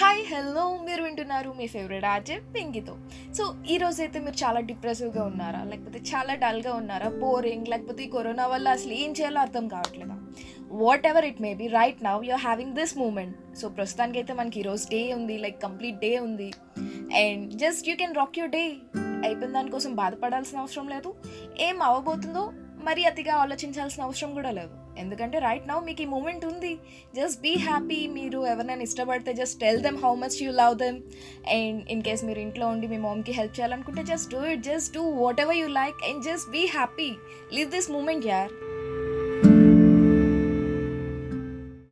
Hi hello మీరు వింటున్నారు మీ ఫేవరెట్ ఆర్జే పింగితో సో ఈ రోజు అయితే మీరు చాలా డిప్రెసివ్గా ఉన్నారా? లేకపోతే చాలా డల్గా ఉన్నారా? బోరింగ్ లేకపోతే ఈ కరోనా వల్ల అసలు ఏం చేయాలో అర్థం కావట్లేదా? Whatever it may be right now you're having this moment so ప్రస్తుతానికి అయితే మనకి ఈరోజు డే ఉంది లైక్ కంప్లీట్ డే ఉంది. And just you can rock your day అయిపోయిన దానికోసం బాధపడాల్సిన అవసరం లేదు. ఏం అవ్వబోతుందో మరీ అతిగా ఆలోచించాల్సిన అవసరం కూడా లేదు. ఎందుకంటే రైట్ నౌ మీకు ఈ మూమెంట్ ఉంది. జస్ట్ బీ హ్యాపీ మీరు ఎవరినైనా ఇష్టపడితే just tell them how much you love them and in case మీరు ఇంట్లో ఉండి మీ మామ్కి హెల్ప్ చేయాలనుకుంటే just do it just do whatever you like and just be happy live this moment యార్